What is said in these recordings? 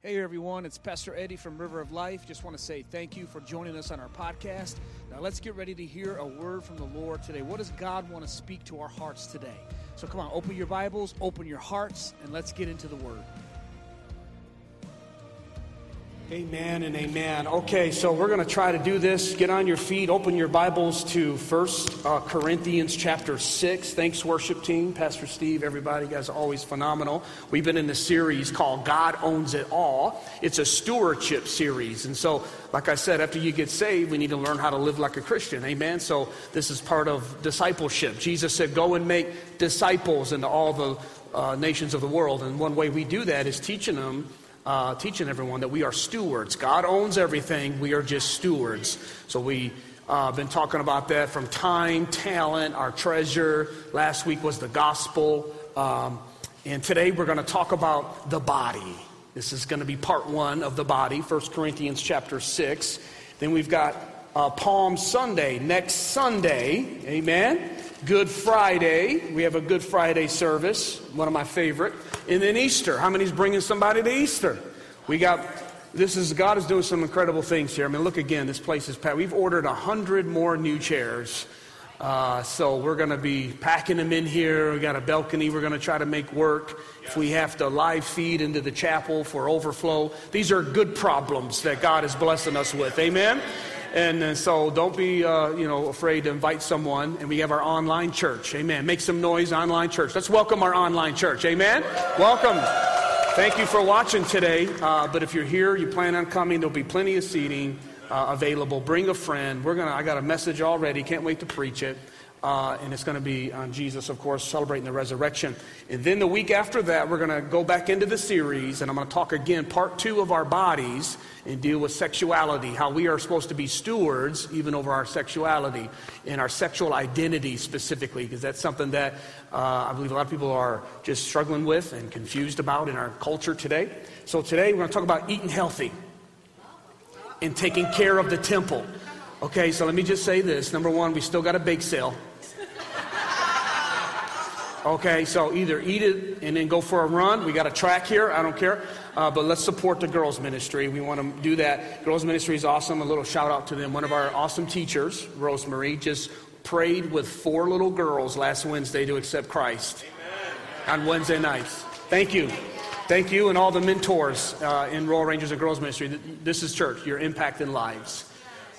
Hey everyone, it's Pastor Eddie from River of Life. Just want to say thank you for joining us on our podcast. Now let's get ready to hear a word from the Lord today. What does God want to speak to our hearts today? So come on, open your Bibles, open your hearts, and let's get into the word. Amen and amen. Okay, so we're going to try to do this. Get on your feet, open your Bibles to First uh, Corinthians chapter 6. Thanks, worship team, Pastor Steve, everybody. You guys are always phenomenal. We've been in this series called God Owns It All. It's a stewardship series. And so, like I said, after you get saved, we need to learn how to live like a Christian. Amen. So, this is part of discipleship. Jesus said, Go and make disciples into all the uh, nations of the world. And one way we do that is teaching them uh, teaching everyone that we are stewards. God owns everything, we are just stewards. So we uh, been talking about that from time, talent, our treasure. Last week was the gospel. Um, and today we're going to talk about the body. This is going to be part one of the body, 1 Corinthians chapter 6. Then we've got uh, Palm Sunday, next Sunday. Amen. Good Friday. We have a Good Friday service, one of my favorite. And then Easter. How many's bringing somebody to Easter? We got, this is, God is doing some incredible things here. I mean, look again, this place is packed. We've ordered a hundred more new chairs. Uh, so we're going to be packing them in here. We got a balcony we're going to try to make work. If we have to live feed into the chapel for overflow, these are good problems that God is blessing us with. Amen. And, and so don't be, uh, you know, afraid to invite someone. And we have our online church. Amen. Make some noise, online church. Let's welcome our online church. Amen. Welcome. Thank you for watching today. Uh, but if you're here, you plan on coming, there'll be plenty of seating uh, available. Bring a friend. We're gonna. I got a message already. Can't wait to preach it. Uh, and it's going to be on Jesus, of course, celebrating the resurrection. And then the week after that, we're going to go back into the series, and I'm going to talk again, part two of our bodies, and deal with sexuality, how we are supposed to be stewards even over our sexuality and our sexual identity specifically, because that's something that uh, I believe a lot of people are just struggling with and confused about in our culture today. So today, we're going to talk about eating healthy and taking care of the temple. Okay, so let me just say this. Number one, we still got a bake sale. Okay, so either eat it and then go for a run. We got a track here. I don't care. Uh, but let's support the girls' ministry. We want to do that. Girls' ministry is awesome. A little shout out to them. One of our awesome teachers, Rosemary, just prayed with four little girls last Wednesday to accept Christ Amen. on Wednesday nights. Thank you. Thank you and all the mentors uh, in Royal Rangers and Girls Ministry. This is church. You're impacting lives.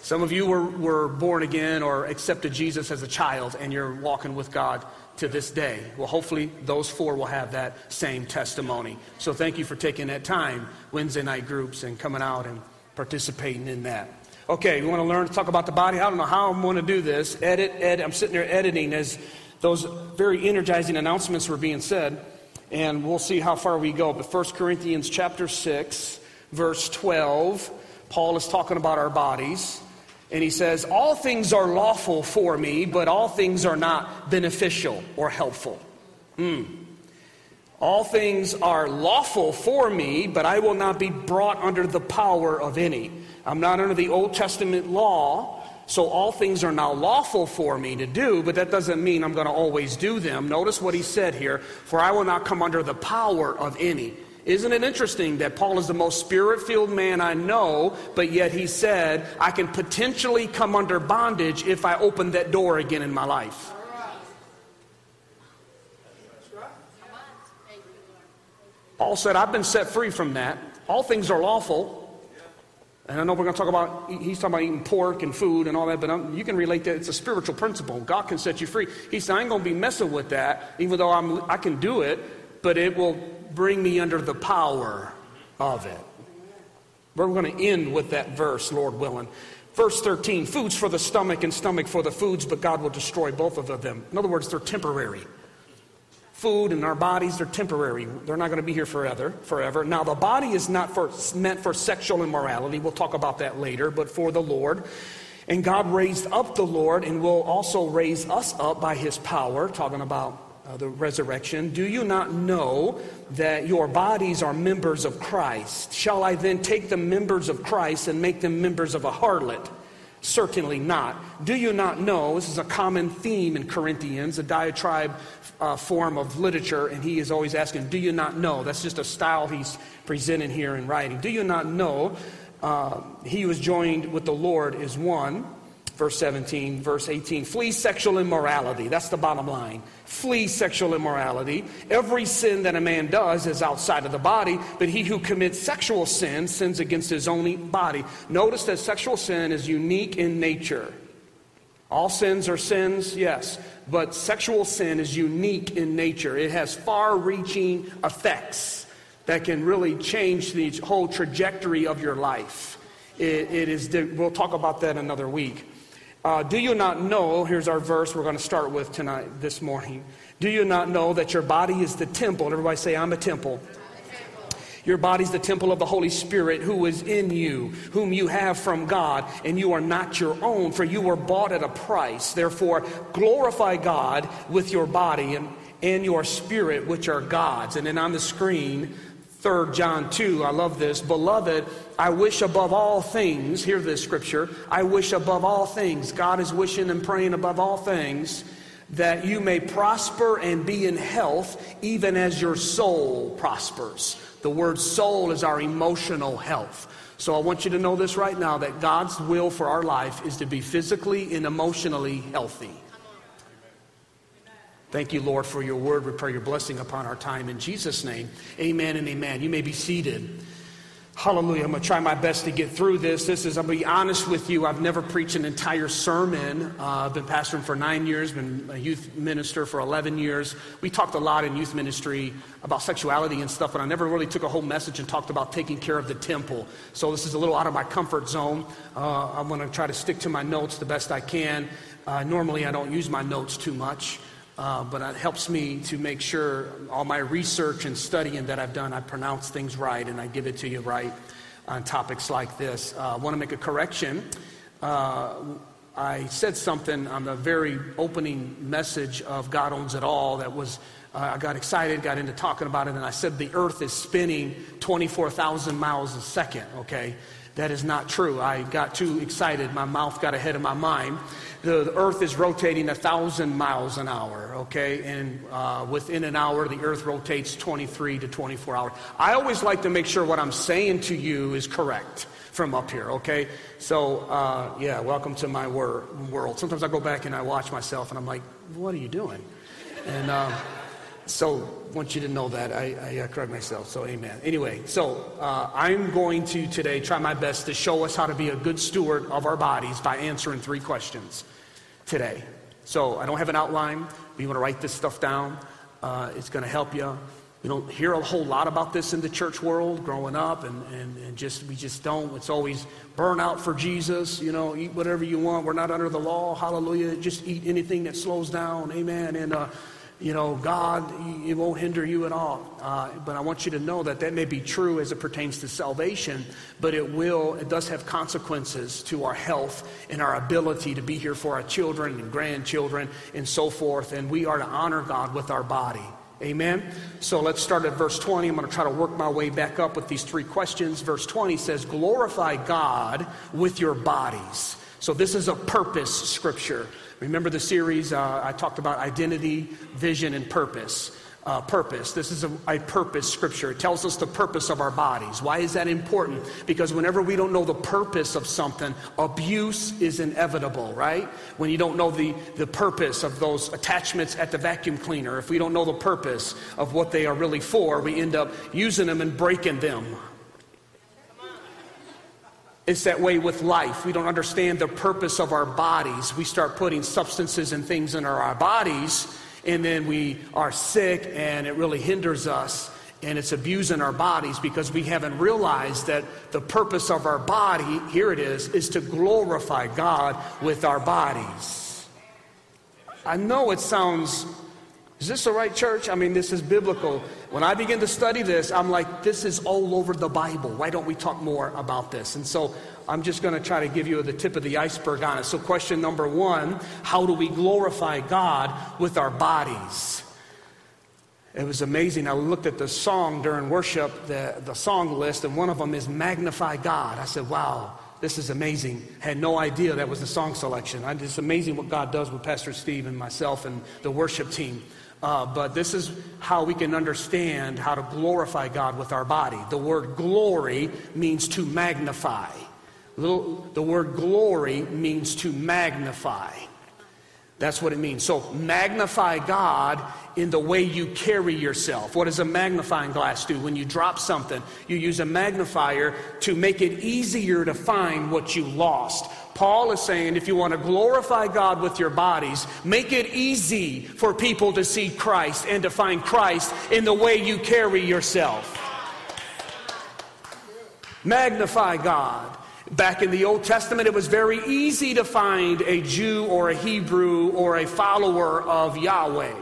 Some of you were, were born again or accepted Jesus as a child and you're walking with God to this day. Well, hopefully, those four will have that same testimony. So, thank you for taking that time, Wednesday night groups, and coming out and participating in that. Okay, we want to learn to talk about the body. I don't know how I'm going to do this. Edit, edit. I'm sitting there editing as those very energizing announcements were being said, and we'll see how far we go. But 1 Corinthians chapter 6, verse 12, Paul is talking about our bodies. And he says, All things are lawful for me, but all things are not beneficial or helpful. Mm. All things are lawful for me, but I will not be brought under the power of any. I'm not under the Old Testament law, so all things are now lawful for me to do, but that doesn't mean I'm going to always do them. Notice what he said here For I will not come under the power of any. Isn't it interesting that Paul is the most spirit filled man I know, but yet he said, I can potentially come under bondage if I open that door again in my life? Paul said, I've been set free from that. All things are lawful. And I know we're going to talk about, he's talking about eating pork and food and all that, but I'm, you can relate that. It's a spiritual principle. God can set you free. He said, I ain't going to be messing with that, even though I'm, I can do it, but it will bring me under the power of it. We're going to end with that verse, Lord willing. Verse 13 Foods for the stomach and stomach for the foods, but God will destroy both of them. In other words, they're temporary. Food and our bodies, they're temporary. They're not going to be here forever. Forever. Now, the body is not for, meant for sexual immorality. We'll talk about that later, but for the Lord. And God raised up the Lord and will also raise us up by his power, talking about uh, the resurrection, do you not know that your bodies are members of Christ? Shall I then take the members of Christ and make them members of a harlot? Certainly not. Do you not know? This is a common theme in Corinthians, a diatribe uh, form of literature, and he is always asking, Do you not know? That's just a style he's presenting here in writing. Do you not know? Uh, he is joined with the Lord is one. Verse 17, verse 18. Flee sexual immorality. That's the bottom line. Flee sexual immorality. Every sin that a man does is outside of the body, but he who commits sexual sin sins against his own body. Notice that sexual sin is unique in nature. All sins are sins, yes, but sexual sin is unique in nature. It has far reaching effects that can really change the whole trajectory of your life. it, it is, we'll talk about that another week. Uh, do you not know? Here's our verse we're going to start with tonight, this morning. Do you not know that your body is the temple? Everybody say, I'm a temple. Your body's the temple of the Holy Spirit who is in you, whom you have from God, and you are not your own, for you were bought at a price. Therefore, glorify God with your body and, and your spirit, which are God's. And then on the screen, 3 John 2, I love this. Beloved, I wish above all things, hear this scripture, I wish above all things, God is wishing and praying above all things, that you may prosper and be in health, even as your soul prospers. The word soul is our emotional health. So I want you to know this right now that God's will for our life is to be physically and emotionally healthy. Thank you, Lord, for your word. We pray your blessing upon our time in Jesus' name. Amen and amen. You may be seated. Hallelujah. I'm going to try my best to get through this. This is, I'm going to be honest with you, I've never preached an entire sermon. Uh, I've been pastoring for nine years, been a youth minister for 11 years. We talked a lot in youth ministry about sexuality and stuff, but I never really took a whole message and talked about taking care of the temple. So this is a little out of my comfort zone. Uh, I'm going to try to stick to my notes the best I can. Uh, normally, I don't use my notes too much. Uh, but it helps me to make sure all my research and studying that I've done, I pronounce things right and I give it to you right on topics like this. Uh, I want to make a correction. Uh, I said something on the very opening message of God Owns It All that was, uh, I got excited, got into talking about it, and I said the earth is spinning 24,000 miles a second, okay? That is not true. I got too excited. My mouth got ahead of my mind the earth is rotating a thousand miles an hour, okay? And uh, within an hour, the earth rotates 23 to 24 hours. I always like to make sure what I'm saying to you is correct from up here, okay? So, uh, yeah, welcome to my wor- world. Sometimes I go back and I watch myself and I'm like, what are you doing? And, uh, so want you to know that. I, I correct myself, so amen. Anyway, so uh, I'm going to today try my best to show us how to be a good steward of our bodies by answering three questions today. So I don't have an outline, but you want to write this stuff down. Uh, it's going to help you. We don't hear a whole lot about this in the church world growing up, and, and, and just we just don't. It's always burn out for Jesus, you know, eat whatever you want. We're not under the law. Hallelujah. Just eat anything that slows down. Amen. And uh, you know, God, it won't hinder you at all. Uh, but I want you to know that that may be true as it pertains to salvation, but it will, it does have consequences to our health and our ability to be here for our children and grandchildren and so forth. And we are to honor God with our body. Amen. So let's start at verse 20. I'm going to try to work my way back up with these three questions. Verse 20 says, Glorify God with your bodies. So this is a purpose scripture. Remember the series uh, I talked about identity, vision, and purpose. Uh, purpose. This is a, a, purpose scripture. It tells us the purpose of our bodies. Why is that important? Because whenever we don't know the purpose of something, abuse is inevitable, right? When you don't know the, the purpose of those attachments at the vacuum cleaner, if we don't know the purpose of what they are really for, we end up using them and breaking them. It's that way with life. We don't understand the purpose of our bodies. We start putting substances and things in our bodies, and then we are sick, and it really hinders us. And it's abusing our bodies because we haven't realized that the purpose of our body, here it is, is to glorify God with our bodies. I know it sounds is this the right church? I mean, this is biblical. When I begin to study this, I'm like, this is all over the Bible. Why don't we talk more about this? And so I'm just going to try to give you the tip of the iceberg on it. So, question number one how do we glorify God with our bodies? It was amazing. I looked at the song during worship, the, the song list, and one of them is Magnify God. I said, wow, this is amazing. Had no idea that was the song selection. It's amazing what God does with Pastor Steve and myself and the worship team. Uh, but this is how we can understand how to glorify God with our body. The word glory means to magnify. The word glory means to magnify. That's what it means. So magnify God in the way you carry yourself. What does a magnifying glass do? When you drop something, you use a magnifier to make it easier to find what you lost. Paul is saying if you want to glorify God with your bodies, make it easy for people to see Christ and to find Christ in the way you carry yourself. Magnify God. Back in the Old Testament, it was very easy to find a Jew or a Hebrew or a follower of Yahweh.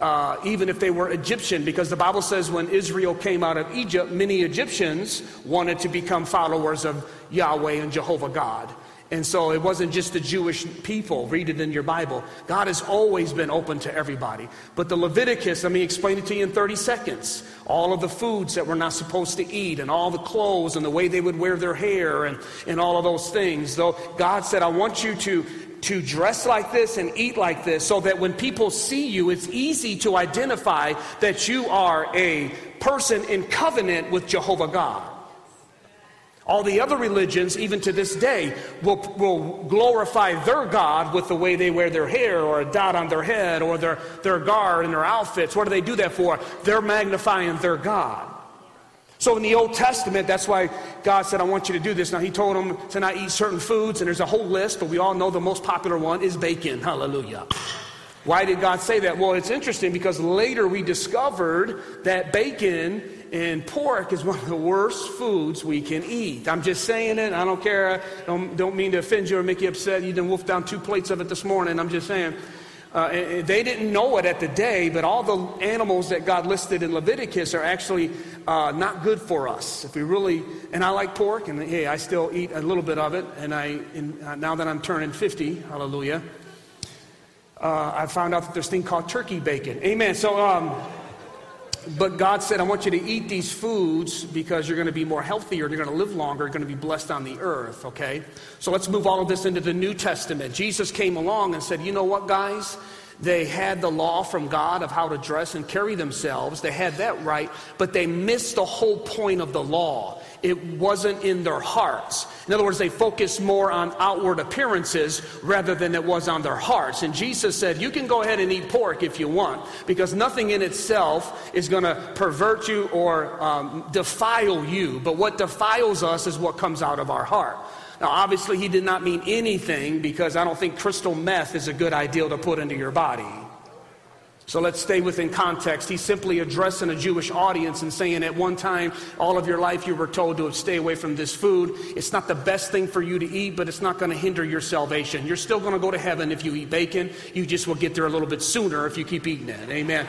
Uh, even if they were Egyptian, because the Bible says when Israel came out of Egypt, many Egyptians wanted to become followers of Yahweh and Jehovah God. And so it wasn't just the Jewish people. Read it in your Bible. God has always been open to everybody. But the Leviticus, let me explain it to you in 30 seconds. All of the foods that we're not supposed to eat, and all the clothes, and the way they would wear their hair, and, and all of those things. Though God said, I want you to, to dress like this and eat like this so that when people see you, it's easy to identify that you are a person in covenant with Jehovah God. All the other religions, even to this day, will, will glorify their God with the way they wear their hair or a dot on their head or their, their guard and their outfits. What do they do that for? They're magnifying their God. So in the Old Testament, that's why God said, I want you to do this. Now, He told them to not eat certain foods, and there's a whole list, but we all know the most popular one is bacon. Hallelujah. Why did God say that? Well, it's interesting because later we discovered that bacon and pork is one of the worst foods we can eat. I'm just saying it. I don't care. I don't, don't mean to offend you or make you upset. You done wolfed down two plates of it this morning. I'm just saying. Uh, they didn't know it at the day, but all the animals that God listed in Leviticus are actually uh, not good for us. If we really, and I like pork, and hey, I still eat a little bit of it, and I, and, uh, now that I'm turning 50, hallelujah, uh, I found out that there's a thing called turkey bacon. Amen. So, um, but God said, I want you to eat these foods because you're going to be more healthier, you're going to live longer, you're going to be blessed on the earth, okay? So let's move all of this into the New Testament. Jesus came along and said, You know what, guys? They had the law from God of how to dress and carry themselves. They had that right, but they missed the whole point of the law. It wasn't in their hearts. In other words, they focused more on outward appearances rather than it was on their hearts. And Jesus said, You can go ahead and eat pork if you want, because nothing in itself is going to pervert you or um, defile you. But what defiles us is what comes out of our heart. Now, obviously, he did not mean anything because I don't think crystal meth is a good idea to put into your body. So let's stay within context. He's simply addressing a Jewish audience and saying, at one time, all of your life you were told to stay away from this food. It's not the best thing for you to eat, but it's not going to hinder your salvation. You're still going to go to heaven if you eat bacon. You just will get there a little bit sooner if you keep eating it. Amen.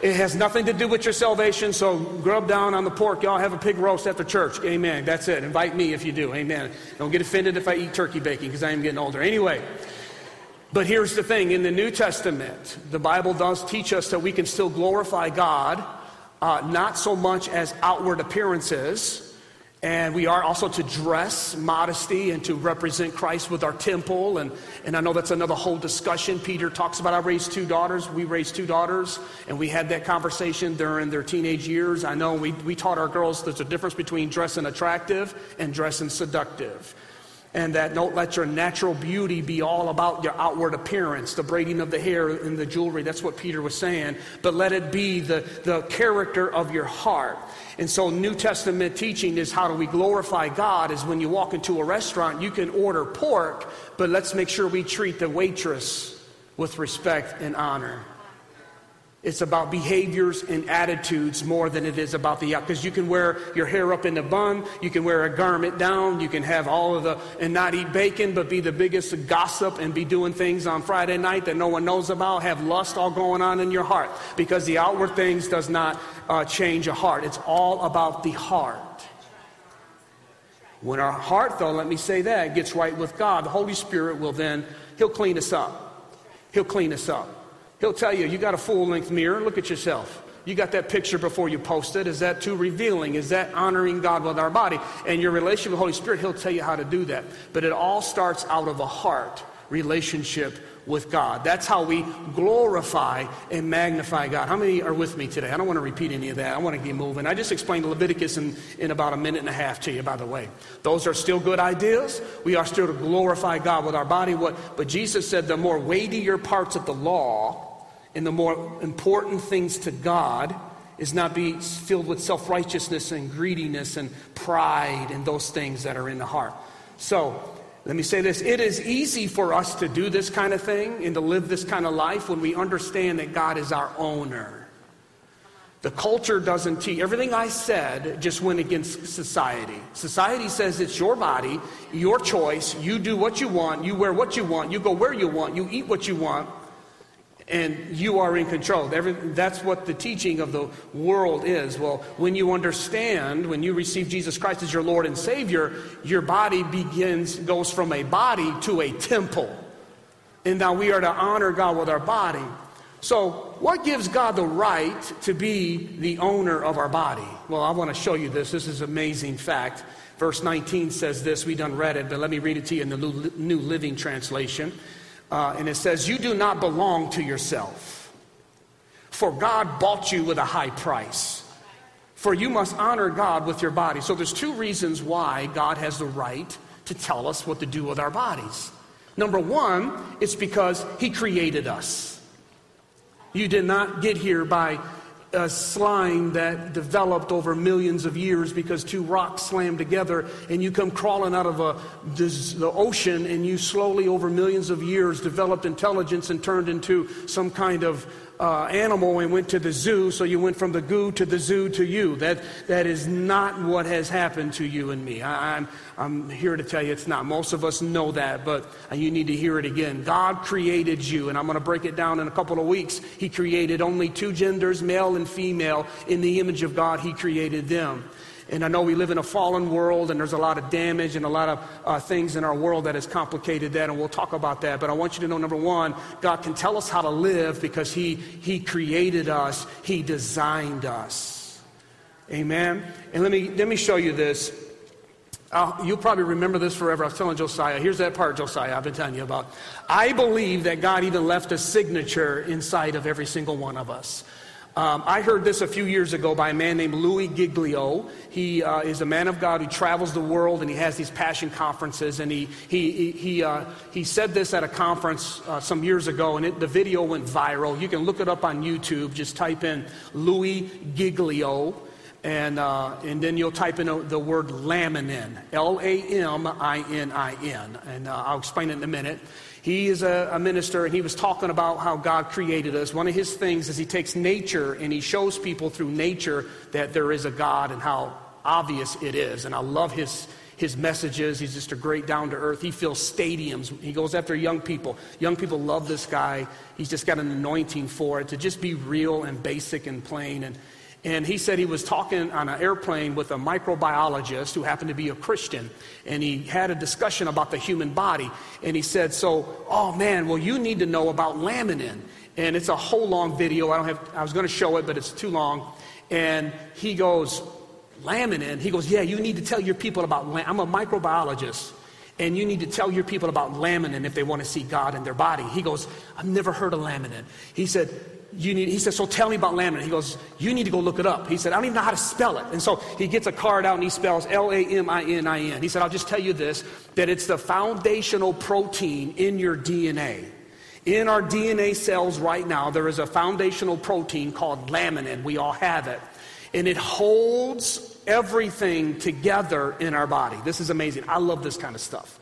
It has nothing to do with your salvation, so grub down on the pork. Y'all have a pig roast the church. Amen. That's it. Invite me if you do. Amen. Don't get offended if I eat turkey bacon because I am getting older. Anyway, but here's the thing in the New Testament, the Bible does teach us that we can still glorify God, uh, not so much as outward appearances and we are also to dress modesty and to represent Christ with our temple. And, and I know that's another whole discussion. Peter talks about I raised two daughters. We raised two daughters. And we had that conversation during their teenage years. I know we, we taught our girls there's a difference between dressing attractive and dressing seductive and that don't let your natural beauty be all about your outward appearance, the braiding of the hair and the jewelry. That's what Peter was saying. But let it be the, the character of your heart. And so, New Testament teaching is how do we glorify God? Is when you walk into a restaurant, you can order pork, but let's make sure we treat the waitress with respect and honor. It's about behaviors and attitudes more than it is about the out. because you can wear your hair up in a bun, you can wear a garment down, you can have all of the and not eat bacon, but be the biggest gossip and be doing things on Friday night that no one knows about, have lust all going on in your heart because the outward things does not uh, change a heart. It's all about the heart. When our heart, though, let me say that, gets right with God, the Holy Spirit will then, He'll clean us up. He'll clean us up. He'll tell you, you got a full length mirror, look at yourself. You got that picture before you post it. Is that too revealing? Is that honoring God with our body? And your relationship with the Holy Spirit, He'll tell you how to do that. But it all starts out of a heart relationship with God. That's how we glorify and magnify God. How many are with me today? I don't want to repeat any of that. I want to keep moving. I just explained Leviticus in, in about a minute and a half to you, by the way. Those are still good ideas. We are still to glorify God with our body. What, but Jesus said the more weightier parts of the law and the more important things to God is not be filled with self righteousness and greediness and pride and those things that are in the heart. So, let me say this it is easy for us to do this kind of thing and to live this kind of life when we understand that God is our owner. The culture doesn't teach. Everything I said just went against society. Society says it's your body, your choice. You do what you want, you wear what you want, you go where you want, you eat what you want and you are in control. that's what the teaching of the world is. Well, when you understand, when you receive Jesus Christ as your Lord and Savior, your body begins, goes from a body to a temple. And now we are to honor God with our body. So, what gives God the right to be the owner of our body? Well, I want to show you this. This is an amazing fact. Verse 19 says this. We done read it, but let me read it to you in the New Living Translation. Uh, and it says, You do not belong to yourself, for God bought you with a high price. For you must honor God with your body. So there's two reasons why God has the right to tell us what to do with our bodies. Number one, it's because He created us. You did not get here by a slime that developed over millions of years because two rocks slammed together and you come crawling out of a, this, the ocean and you slowly over millions of years developed intelligence and turned into some kind of uh, animal and went to the zoo, so you went from the goo to the zoo to you. That, that is not what has happened to you and me. I, I'm, I'm here to tell you it's not. Most of us know that, but you need to hear it again. God created you, and I'm going to break it down in a couple of weeks. He created only two genders, male and female. In the image of God, He created them. And I know we live in a fallen world and there's a lot of damage and a lot of uh, things in our world that has complicated that, and we'll talk about that. But I want you to know number one, God can tell us how to live because He, he created us, He designed us. Amen. And let me, let me show you this. Uh, you'll probably remember this forever. I was telling Josiah, here's that part, Josiah, I've been telling you about. I believe that God even left a signature inside of every single one of us. Um, I heard this a few years ago by a man named Louis Giglio. He uh, is a man of God who travels the world and he has these passion conferences. And he, he, he, uh, he said this at a conference uh, some years ago, and it, the video went viral. You can look it up on YouTube. Just type in Louis Giglio. And, uh, and then you'll type in the word laminin, L A M I N I N. And uh, I'll explain it in a minute. He is a, a, minister, and he was talking about how God created us. One of his things is he takes nature and he shows people through nature that there is a God and how obvious it is. And I love his, his messages. He's just a great down to earth. He fills stadiums. He goes after young people. Young people love this guy. He's just got an anointing for it to just be real and basic and plain. And and he said he was talking on an airplane with a microbiologist who happened to be a Christian. And he had a discussion about the human body. And he said, So, oh man, well, you need to know about laminin. And it's a whole long video. I don't have, I was going to show it, but it's too long. And he goes, Laminin? He goes, Yeah, you need to tell your people about, I'm a microbiologist. And you need to tell your people about laminin if they want to see God in their body. He goes, I've never heard of laminin. He said, you need, he said, so tell me about laminin. He goes, you need to go look it up. He said, I don't even know how to spell it. And so he gets a card out and he spells L-A-M-I-N-I-N. He said, I'll just tell you this, that it's the foundational protein in your DNA. In our DNA cells right now, there is a foundational protein called laminin. We all have it. And it holds everything together in our body. This is amazing. I love this kind of stuff.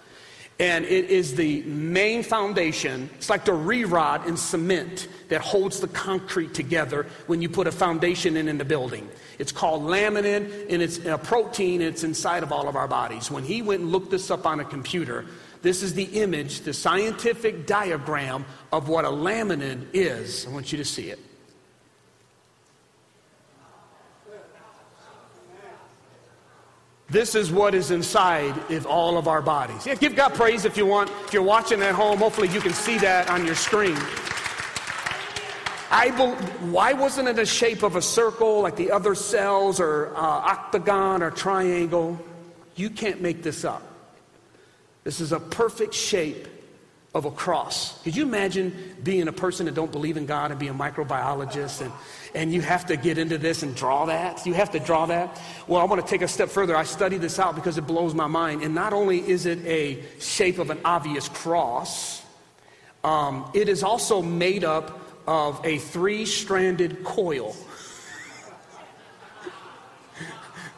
And it is the main foundation. It's like the re rod in cement that holds the concrete together when you put a foundation in in the building. It's called laminin, and it's a protein, it's inside of all of our bodies. When he went and looked this up on a computer, this is the image, the scientific diagram of what a laminin is. I want you to see it. This is what is inside of all of our bodies. Yeah, give God praise if you want. If you're watching at home, hopefully you can see that on your screen. I be, why wasn't it a shape of a circle like the other cells or uh, octagon or triangle? You can't make this up. This is a perfect shape of a cross. Could you imagine being a person that don't believe in God and being a microbiologist and, and you have to get into this and draw that? You have to draw that? Well, I want to take a step further. I study this out because it blows my mind. And not only is it a shape of an obvious cross, um, it is also made up of a three stranded coil.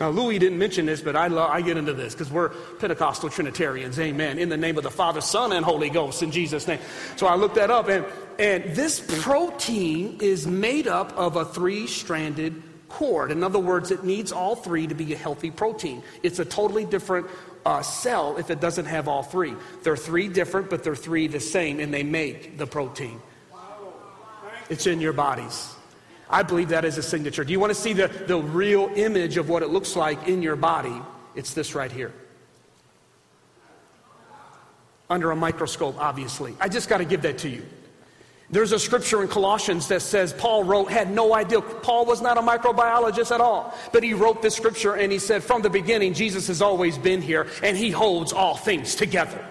Now, Louis didn't mention this, but I, I get into this because we're Pentecostal Trinitarians. Amen. In the name of the Father, Son, and Holy Ghost, in Jesus' name. So I looked that up, and, and this protein is made up of a three stranded cord. In other words, it needs all three to be a healthy protein. It's a totally different uh, cell if it doesn't have all three. They're three different, but they're three the same, and they make the protein. It's in your bodies. I believe that is a signature. Do you want to see the, the real image of what it looks like in your body? It's this right here. Under a microscope, obviously. I just got to give that to you. There's a scripture in Colossians that says Paul wrote, had no idea. Paul was not a microbiologist at all. But he wrote this scripture and he said, from the beginning, Jesus has always been here and he holds all things together.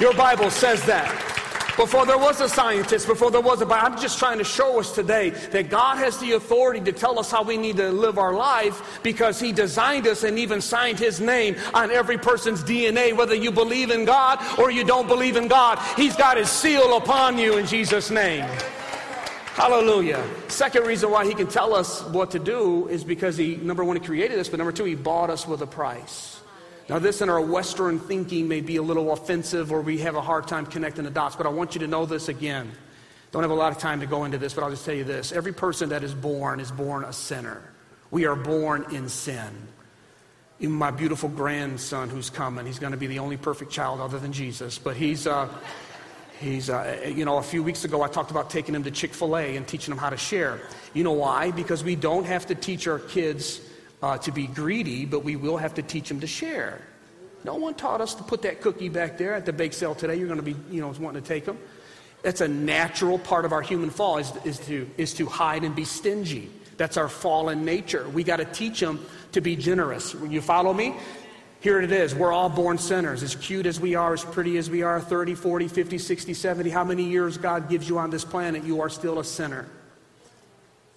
Your Bible says that. Before there was a scientist, before there was a, but I'm just trying to show us today that God has the authority to tell us how we need to live our life because He designed us and even signed His name on every person's DNA, whether you believe in God or you don't believe in God. He's got His seal upon you in Jesus' name. Hallelujah. Second reason why He can tell us what to do is because He, number one, He created us, but number two, He bought us with a price. Now, this in our Western thinking may be a little offensive or we have a hard time connecting the dots, but I want you to know this again. Don't have a lot of time to go into this, but I'll just tell you this. Every person that is born is born a sinner. We are born in sin. Even my beautiful grandson who's coming, he's going to be the only perfect child other than Jesus, but he's. Uh, He's, uh, you know, a few weeks ago I talked about taking him to Chick fil A and teaching him how to share. You know why? Because we don't have to teach our kids uh, to be greedy, but we will have to teach them to share. No one taught us to put that cookie back there at the bake sale today. You're going to be, you know, wanting to take them. That's a natural part of our human fall is, is, to, is to hide and be stingy. That's our fallen nature. We got to teach them to be generous. You follow me, here it is. We're all born sinners. As cute as we are, as pretty as we are, 30, 40, 50, 60, 70, how many years God gives you on this planet, you are still a sinner.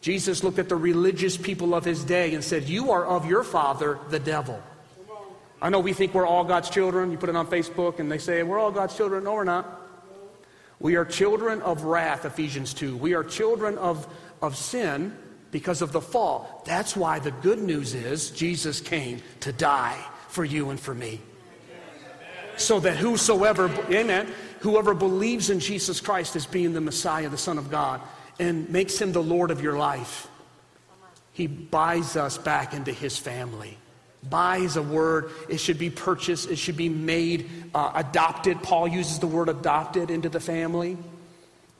Jesus looked at the religious people of his day and said, You are of your father, the devil. I know we think we're all God's children. You put it on Facebook and they say, We're all God's children. No, we're not. We are children of wrath, Ephesians 2. We are children of, of sin because of the fall. That's why the good news is Jesus came to die for you and for me. So that whosoever, amen, whoever believes in Jesus Christ as being the Messiah, the Son of God, and makes him the Lord of your life, he buys us back into his family. Buy is a word, it should be purchased, it should be made, uh, adopted. Paul uses the word adopted into the family.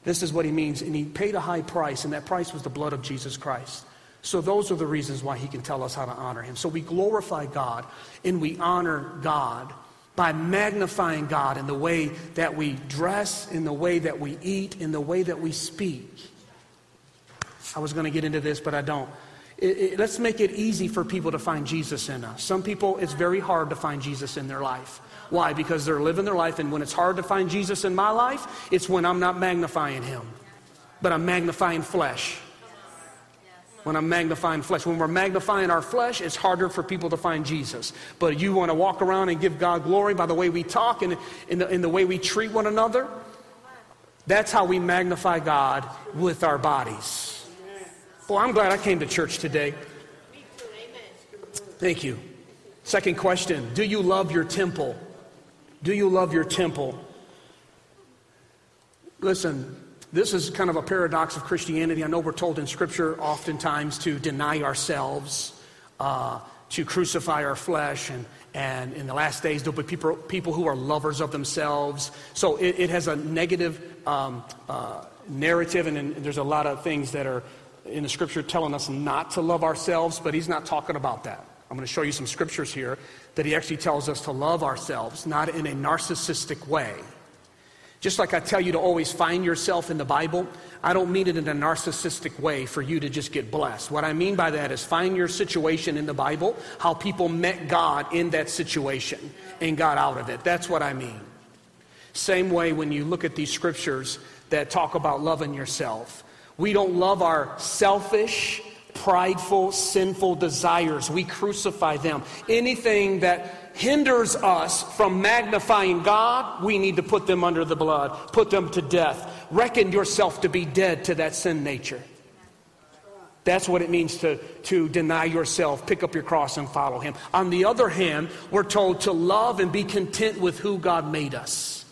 This is what he means. And he paid a high price, and that price was the blood of Jesus Christ. So, those are the reasons why he can tell us how to honor him. So, we glorify God and we honor God by magnifying God in the way that we dress, in the way that we eat, in the way that we speak. I was going to get into this, but I don't. It, it, let's make it easy for people to find Jesus in us. Some people, it's very hard to find Jesus in their life. Why? Because they're living their life, and when it's hard to find Jesus in my life, it's when I'm not magnifying him, but I'm magnifying flesh. When I'm magnifying flesh. When we're magnifying our flesh, it's harder for people to find Jesus. But you want to walk around and give God glory by the way we talk and in the, in the way we treat one another. That's how we magnify God with our bodies. Well, I'm glad I came to church today. Thank you. Second question Do you love your temple? Do you love your temple? Listen, this is kind of a paradox of Christianity. I know we're told in Scripture oftentimes to deny ourselves, uh, to crucify our flesh, and, and in the last days there'll be people, people who are lovers of themselves. So it, it has a negative um, uh, narrative, and, and there's a lot of things that are in the scripture telling us not to love ourselves, but he's not talking about that. I'm going to show you some scriptures here that he actually tells us to love ourselves, not in a narcissistic way. Just like I tell you to always find yourself in the Bible, I don't mean it in a narcissistic way for you to just get blessed. What I mean by that is find your situation in the Bible, how people met God in that situation and got out of it. That's what I mean. Same way when you look at these scriptures that talk about loving yourself. We don't love our selfish, prideful, sinful desires. We crucify them. Anything that hinders us from magnifying God, we need to put them under the blood, put them to death. Reckon yourself to be dead to that sin nature. That's what it means to, to deny yourself, pick up your cross, and follow Him. On the other hand, we're told to love and be content with who God made us.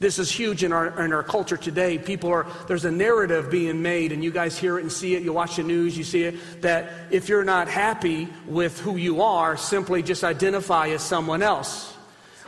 This is huge in our, in our culture today. People are, there's a narrative being made, and you guys hear it and see it. You watch the news, you see it, that if you're not happy with who you are, simply just identify as someone else.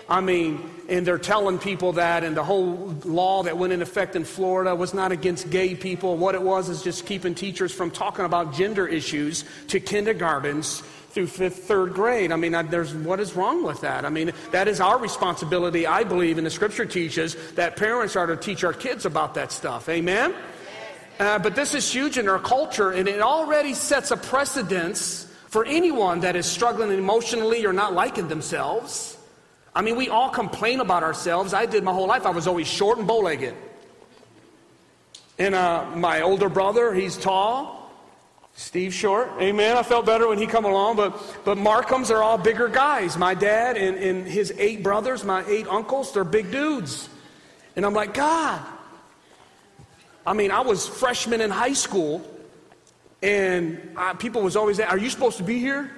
I mean, and they're telling people that, and the whole law that went in effect in Florida was not against gay people. What it was is just keeping teachers from talking about gender issues to kindergartens through fifth, third grade. I mean, there's, what is wrong with that? I mean, that is our responsibility, I believe, and the scripture teaches that parents are to teach our kids about that stuff. Amen? Uh, but this is huge in our culture, and it already sets a precedence for anyone that is struggling emotionally or not liking themselves. I mean, we all complain about ourselves. I did my whole life. I was always short and bow legged. And uh, my older brother, he's tall. Steve Short, amen. I felt better when he come along, but but Markhams are all bigger guys. My dad and, and his eight brothers, my eight uncles, they're big dudes. And I'm like, God. I mean, I was freshman in high school, and I, people was always, "Are you supposed to be here?"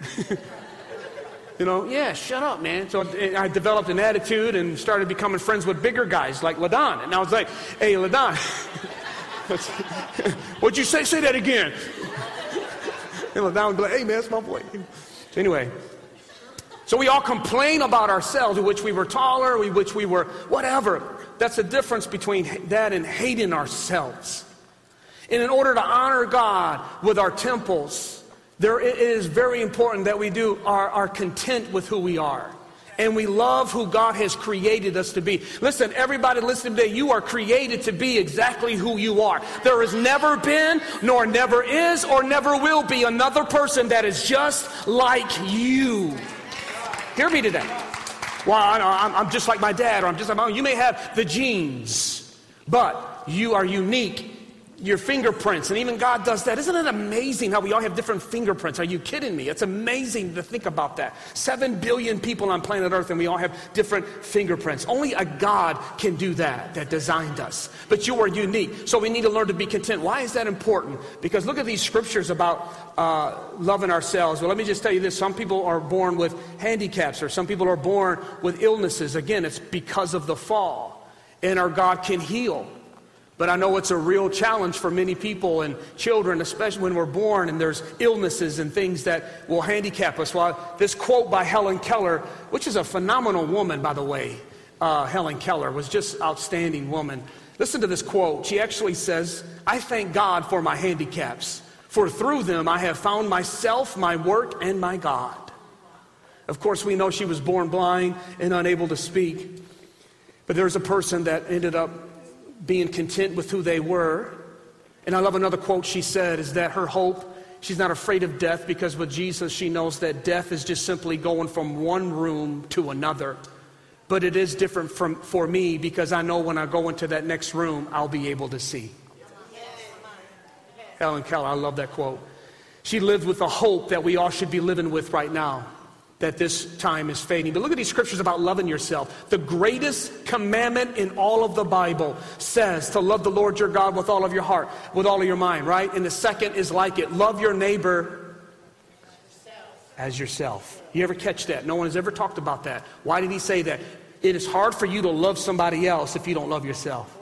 you know, yeah, shut up, man. So I developed an attitude and started becoming friends with bigger guys like Ladon. And I was like, "Hey, Ladon." What'd you say? Say that again. And look down be like, hey, man, it's my boy. Anyway, so we all complain about ourselves, in which we were taller, we which we were whatever. That's the difference between that and hating ourselves. And in order to honor God with our temples, there, it is very important that we do are content with who we are and we love who God has created us to be. Listen, everybody listening today, you are created to be exactly who you are. There has never been, nor never is, or never will be another person that is just like you. Hear me today. Well, I, am just like my dad, or I'm just like my mom. You may have the genes, but you are unique your fingerprints, and even God does that. Isn't it amazing how we all have different fingerprints? Are you kidding me? It's amazing to think about that. Seven billion people on planet Earth, and we all have different fingerprints. Only a God can do that, that designed us. But you are unique. So we need to learn to be content. Why is that important? Because look at these scriptures about uh, loving ourselves. Well, let me just tell you this some people are born with handicaps, or some people are born with illnesses. Again, it's because of the fall. And our God can heal. But I know it's a real challenge for many people and children, especially when we're born and there's illnesses and things that will handicap us. Well, this quote by Helen Keller, which is a phenomenal woman, by the way, uh, Helen Keller was just outstanding woman. Listen to this quote. She actually says, I thank God for my handicaps, for through them I have found myself, my work, and my God. Of course, we know she was born blind and unable to speak. But there's a person that ended up being content with who they were. And I love another quote she said is that her hope, she's not afraid of death because with Jesus she knows that death is just simply going from one room to another. But it is different from, for me because I know when I go into that next room, I'll be able to see. Helen Keller, I love that quote. She lived with the hope that we all should be living with right now that this time is fading. But look at these scriptures about loving yourself. The greatest commandment in all of the Bible says to love the Lord your God with all of your heart, with all of your mind, right? And the second is like it love your neighbor as yourself. You ever catch that? No one has ever talked about that. Why did he say that? It is hard for you to love somebody else if you don't love yourself.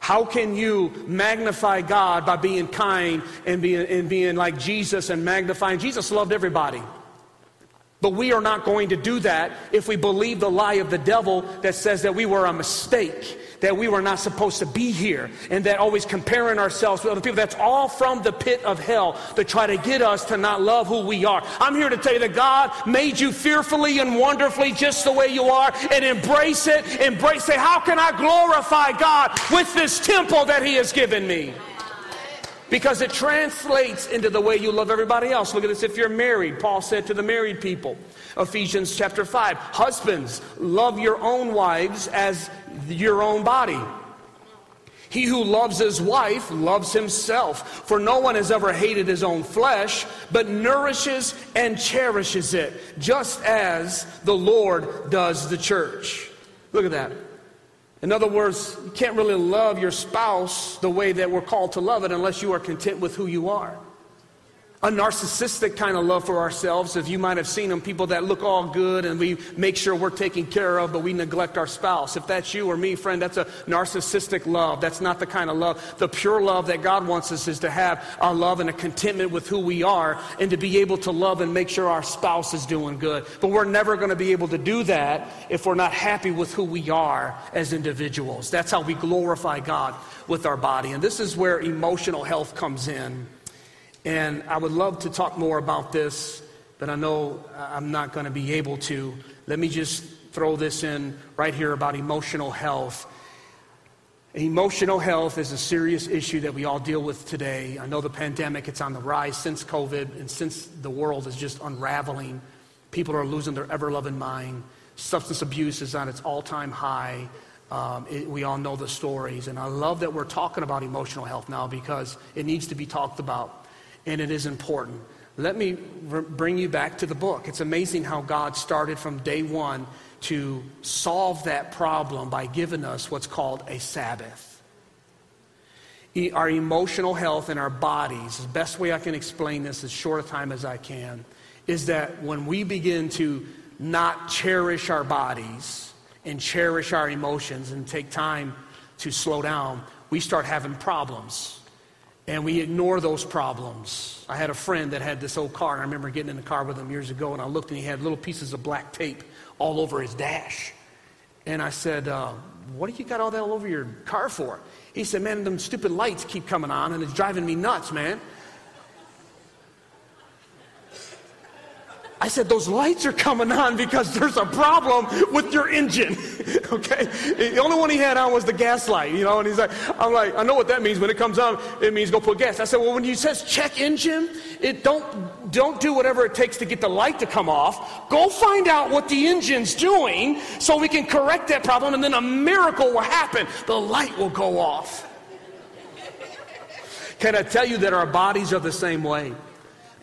How can you magnify God by being kind and being, and being like Jesus and magnifying? Jesus loved everybody. But we are not going to do that if we believe the lie of the devil that says that we were a mistake, that we were not supposed to be here, and that always comparing ourselves with other people. That's all from the pit of hell to try to get us to not love who we are. I'm here to tell you that God made you fearfully and wonderfully just the way you are, and embrace it. Embrace, say, How can I glorify God with this temple that He has given me? Because it translates into the way you love everybody else. Look at this. If you're married, Paul said to the married people, Ephesians chapter 5, husbands, love your own wives as your own body. He who loves his wife loves himself. For no one has ever hated his own flesh, but nourishes and cherishes it, just as the Lord does the church. Look at that. In other words, you can't really love your spouse the way that we're called to love it unless you are content with who you are a narcissistic kind of love for ourselves. If you might have seen them, people that look all good and we make sure we're taken care of, but we neglect our spouse. If that's you or me, friend, that's a narcissistic love. That's not the kind of love. The pure love that God wants us is to have a love and a contentment with who we are and to be able to love and make sure our spouse is doing good. But we're never going to be able to do that if we're not happy with who we are as individuals. That's how we glorify God with our body. And this is where emotional health comes in. And I would love to talk more about this, but I know I'm not going to be able to. Let me just throw this in right here about emotional health. Emotional health is a serious issue that we all deal with today. I know the pandemic, it's on the rise since COVID and since the world is just unraveling. People are losing their ever loving mind. Substance abuse is on its all time high. Um, it, we all know the stories. And I love that we're talking about emotional health now because it needs to be talked about and it is important. Let me r- bring you back to the book. It's amazing how God started from day one to solve that problem by giving us what's called a Sabbath. E- our emotional health and our bodies, the best way I can explain this as short a time as I can, is that when we begin to not cherish our bodies and cherish our emotions and take time to slow down, we start having problems and we ignore those problems. I had a friend that had this old car, and I remember getting in the car with him years ago, and I looked and he had little pieces of black tape all over his dash. And I said, uh, What do you got all that all over your car for? He said, Man, them stupid lights keep coming on, and it's driving me nuts, man. I said, those lights are coming on because there's a problem with your engine. okay? The only one he had on was the gas light, you know, and he's like, I'm like, I know what that means. When it comes on, it means go put gas. I said, well, when he says check engine, it don't, don't do whatever it takes to get the light to come off. Go find out what the engine's doing so we can correct that problem and then a miracle will happen. The light will go off. Can I tell you that our bodies are the same way?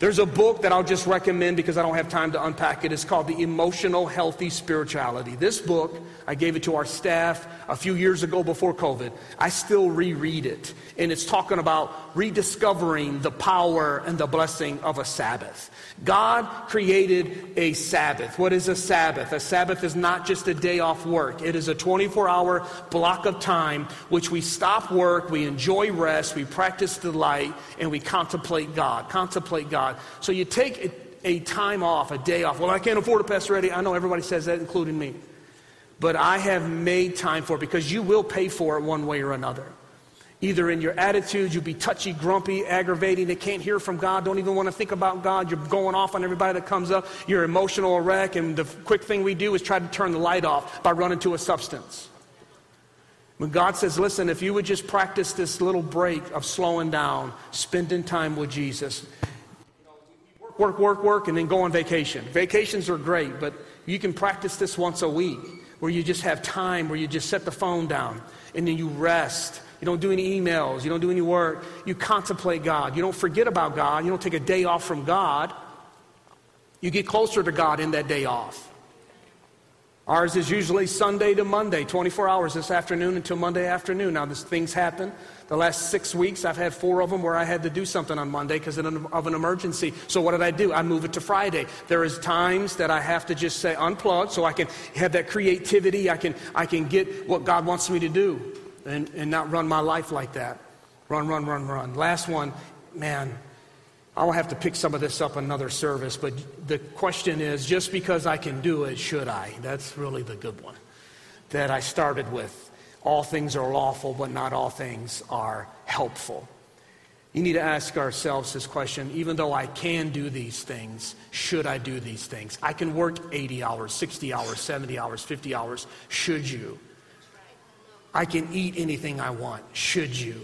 There's a book that I'll just recommend because I don't have time to unpack it. It's called The Emotional Healthy Spirituality. This book, I gave it to our staff a few years ago before COVID. I still reread it. And it's talking about rediscovering the power and the blessing of a Sabbath. God created a Sabbath. What is a Sabbath? A Sabbath is not just a day off work, it is a 24 hour block of time which we stop work, we enjoy rest, we practice delight, and we contemplate God. Contemplate God. So you take a, a time off, a day off. Well, I can't afford a Pastor Eddie. I know everybody says that, including me. But I have made time for it because you will pay for it one way or another. Either in your attitude, you'll be touchy, grumpy, aggravating, they can't hear from God, don't even want to think about God. You're going off on everybody that comes up. You're emotional wreck, and the quick thing we do is try to turn the light off by running to a substance. When God says, listen, if you would just practice this little break of slowing down, spending time with Jesus, work, work, work, work, and then go on vacation. Vacations are great, but you can practice this once a week where you just have time, where you just set the phone down and then you rest you don't do any emails. You don't do any work. You contemplate God. You don't forget about God. You don't take a day off from God. You get closer to God in that day off. Ours is usually Sunday to Monday, 24 hours this afternoon until Monday afternoon. Now, this things happen. The last six weeks, I've had four of them where I had to do something on Monday because of an emergency. So, what did I do? I move it to Friday. There is times that I have to just say unplug so I can have that creativity. I can, I can get what God wants me to do and, and not run my life like that. Run, run, run, run. Last one, man, I'll have to pick some of this up another service, but the question is just because I can do it, should I? That's really the good one that I started with. all things are lawful, but not all things are helpful. You need to ask ourselves this question even though I can do these things, should I do these things? I can work 80 hours, 60 hours, 70 hours, 50 hours. Should you? I can eat anything I want. Should you?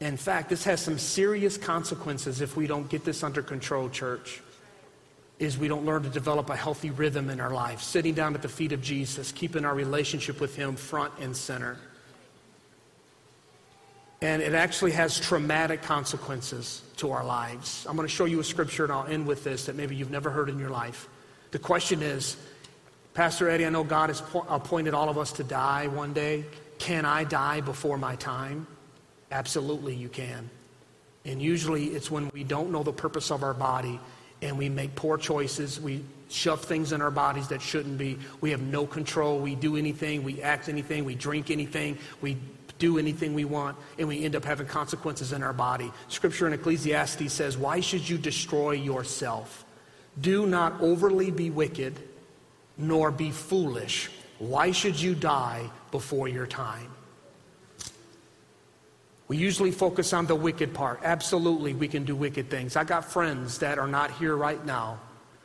In fact, this has some serious consequences if we don't get this under control, church. Is we don't learn to develop a healthy rhythm in our life, sitting down at the feet of Jesus, keeping our relationship with Him front and center. And it actually has traumatic consequences to our lives. I'm going to show you a scripture, and I'll end with this that maybe you've never heard in your life. The question is Pastor Eddie, I know God has appointed all of us to die one day. Can I die before my time? Absolutely, you can. And usually it's when we don't know the purpose of our body and we make poor choices. We shove things in our bodies that shouldn't be. We have no control. We do anything, we act anything, we drink anything, we do anything we want, and we end up having consequences in our body. Scripture in Ecclesiastes says, Why should you destroy yourself? Do not overly be wicked, nor be foolish. Why should you die before your time? We usually focus on the wicked part. Absolutely, we can do wicked things. I got friends that are not here right now,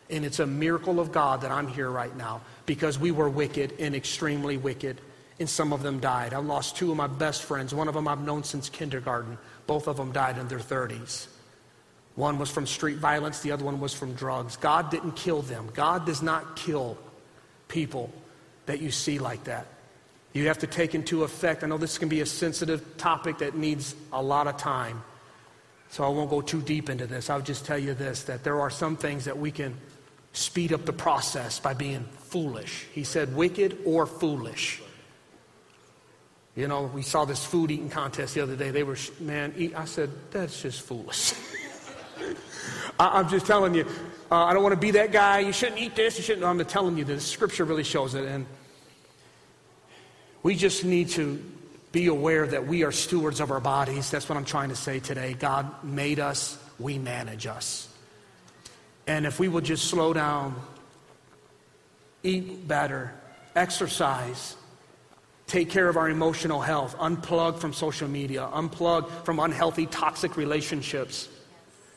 and it's a miracle of God that I'm here right now because we were wicked and extremely wicked, and some of them died. I lost two of my best friends. One of them I've known since kindergarten. Both of them died in their 30s. One was from street violence, the other one was from drugs. God didn't kill them. God does not kill people that you see like that. You have to take into effect. I know this can be a sensitive topic that needs a lot of time. So I won't go too deep into this. I'll just tell you this that there are some things that we can speed up the process by being foolish. He said wicked or foolish. You know, we saw this food eating contest the other day. They were, man, eat. I said, that's just foolish. I, am just telling you, uh, I don't want to be that guy. You shouldn't eat this. You shouldn't. I'm telling you the Scripture really shows it. And we just need to be aware that we are stewards of our bodies. That's what I'm trying to say today. God made us, we manage us. And if we will just slow down, eat better, exercise, take care of our emotional health, unplug from social media, unplug from unhealthy, toxic relationships,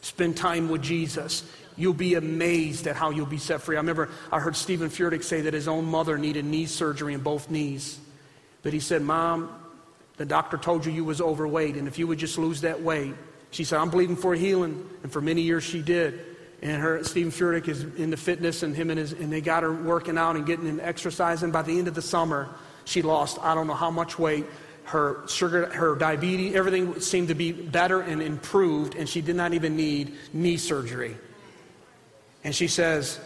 spend time with Jesus. You'll be amazed at how you'll be set free. I remember I heard Steven Furtick say that his own mother needed knee surgery in both knees. But he said, Mom, the doctor told you you was overweight, and if you would just lose that weight. She said, I'm believing for healing. And for many years she did. And her, Steven Furtick is into fitness, and him and his, and they got her working out and getting. And by the end of the summer, she lost I don't know how much weight. Her sugar, her diabetes, everything seemed to be better and improved, and she did not even need knee surgery. And she says,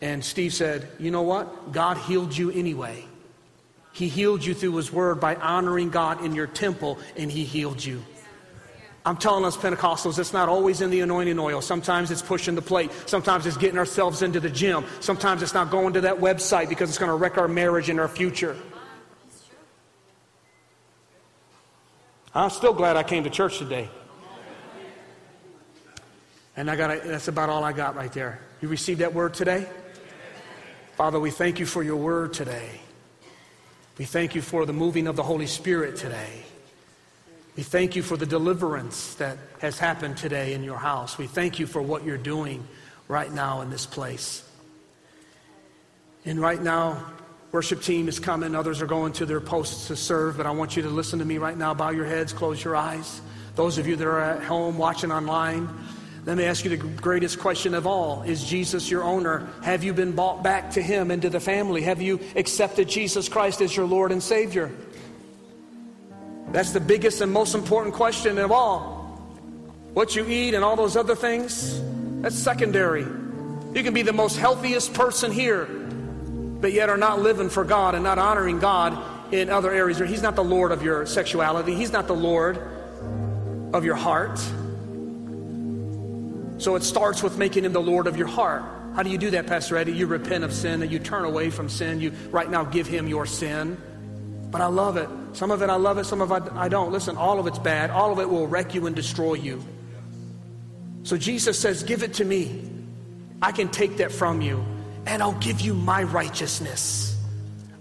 and Steve said, You know what? God healed you anyway. He healed you through His Word by honoring God in your temple, and He healed you. I'm telling us Pentecostals, it's not always in the anointing oil. Sometimes it's pushing the plate. Sometimes it's getting ourselves into the gym. Sometimes it's not going to that website because it's going to wreck our marriage and our future. I'm still glad I came to church today. And I got that's about all I got right there. You received that word today? Father, we thank you for your word today. We thank you for the moving of the Holy Spirit today. We thank you for the deliverance that has happened today in your house. We thank you for what you're doing right now in this place. And right now, worship team is coming. Others are going to their posts to serve. But I want you to listen to me right now. Bow your heads, close your eyes. Those of you that are at home watching online, let me ask you the greatest question of all Is Jesus your owner? Have you been bought back to Him and to the family? Have you accepted Jesus Christ as your Lord and Savior? That's the biggest and most important question of all. What you eat and all those other things, that's secondary. You can be the most healthiest person here, but yet are not living for God and not honoring God in other areas. He's not the Lord of your sexuality, He's not the Lord of your heart. So it starts with making him the Lord of your heart. How do you do that, Pastor Eddie? You repent of sin and you turn away from sin. You right now give him your sin. But I love it. Some of it I love it, some of it I don't. Listen, all of it's bad. All of it will wreck you and destroy you. So Jesus says, Give it to me. I can take that from you, and I'll give you my righteousness.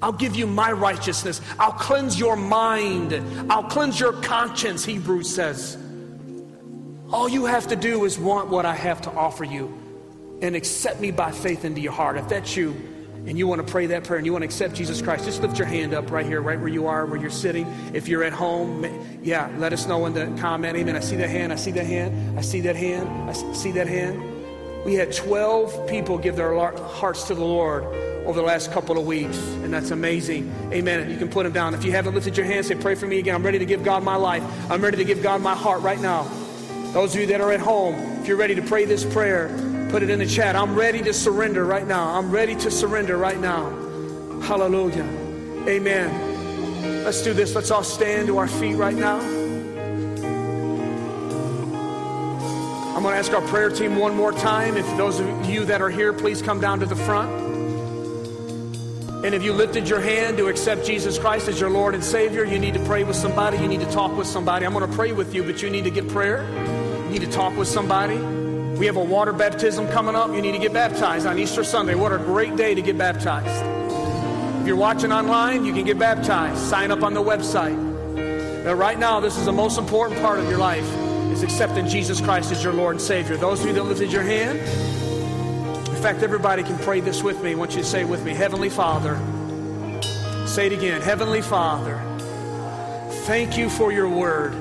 I'll give you my righteousness. I'll cleanse your mind. I'll cleanse your conscience, Hebrews says. All you have to do is want what I have to offer you and accept me by faith into your heart. If that's you and you want to pray that prayer and you want to accept Jesus Christ, just lift your hand up right here, right where you are, where you're sitting. If you're at home, yeah, let us know in the comment. Amen. I see that hand. I see that hand. I see that hand. I see that hand. We had 12 people give their hearts to the Lord over the last couple of weeks, and that's amazing. Amen. You can put them down. If you haven't lifted your hand, say, Pray for me again. I'm ready to give God my life. I'm ready to give God my heart right now. Those of you that are at home, if you're ready to pray this prayer, put it in the chat. I'm ready to surrender right now. I'm ready to surrender right now. Hallelujah. Amen. Let's do this. Let's all stand to our feet right now. Going to ask our prayer team one more time. If those of you that are here, please come down to the front. And if you lifted your hand to accept Jesus Christ as your Lord and Savior, you need to pray with somebody. You need to talk with somebody. I'm going to pray with you, but you need to get prayer You need to talk with somebody. We have a water baptism coming up. You need to get baptized on Easter Sunday. What a great day to get baptized. If you're watching online, you can get baptized. Sign up on the website. Now, right now, this is the most important part of your life is accepting Jesus Christ as your Lord and Savior. Those of you that lifted your hand, in fact, everybody can pray this with me. I want you to say it with me. Heavenly Father, say it again. Heavenly Father, thank you for your word.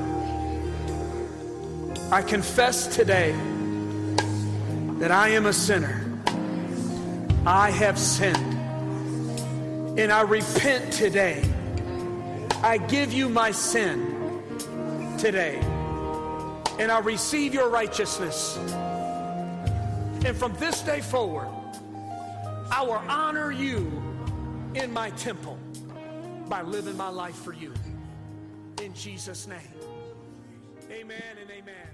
I confess today that I am a sinner. I have sinned. And I repent today. I give you my sin today. And I receive your righteousness. And from this day forward, I will honor you in my temple by living my life for you. In Jesus' name. Amen and amen.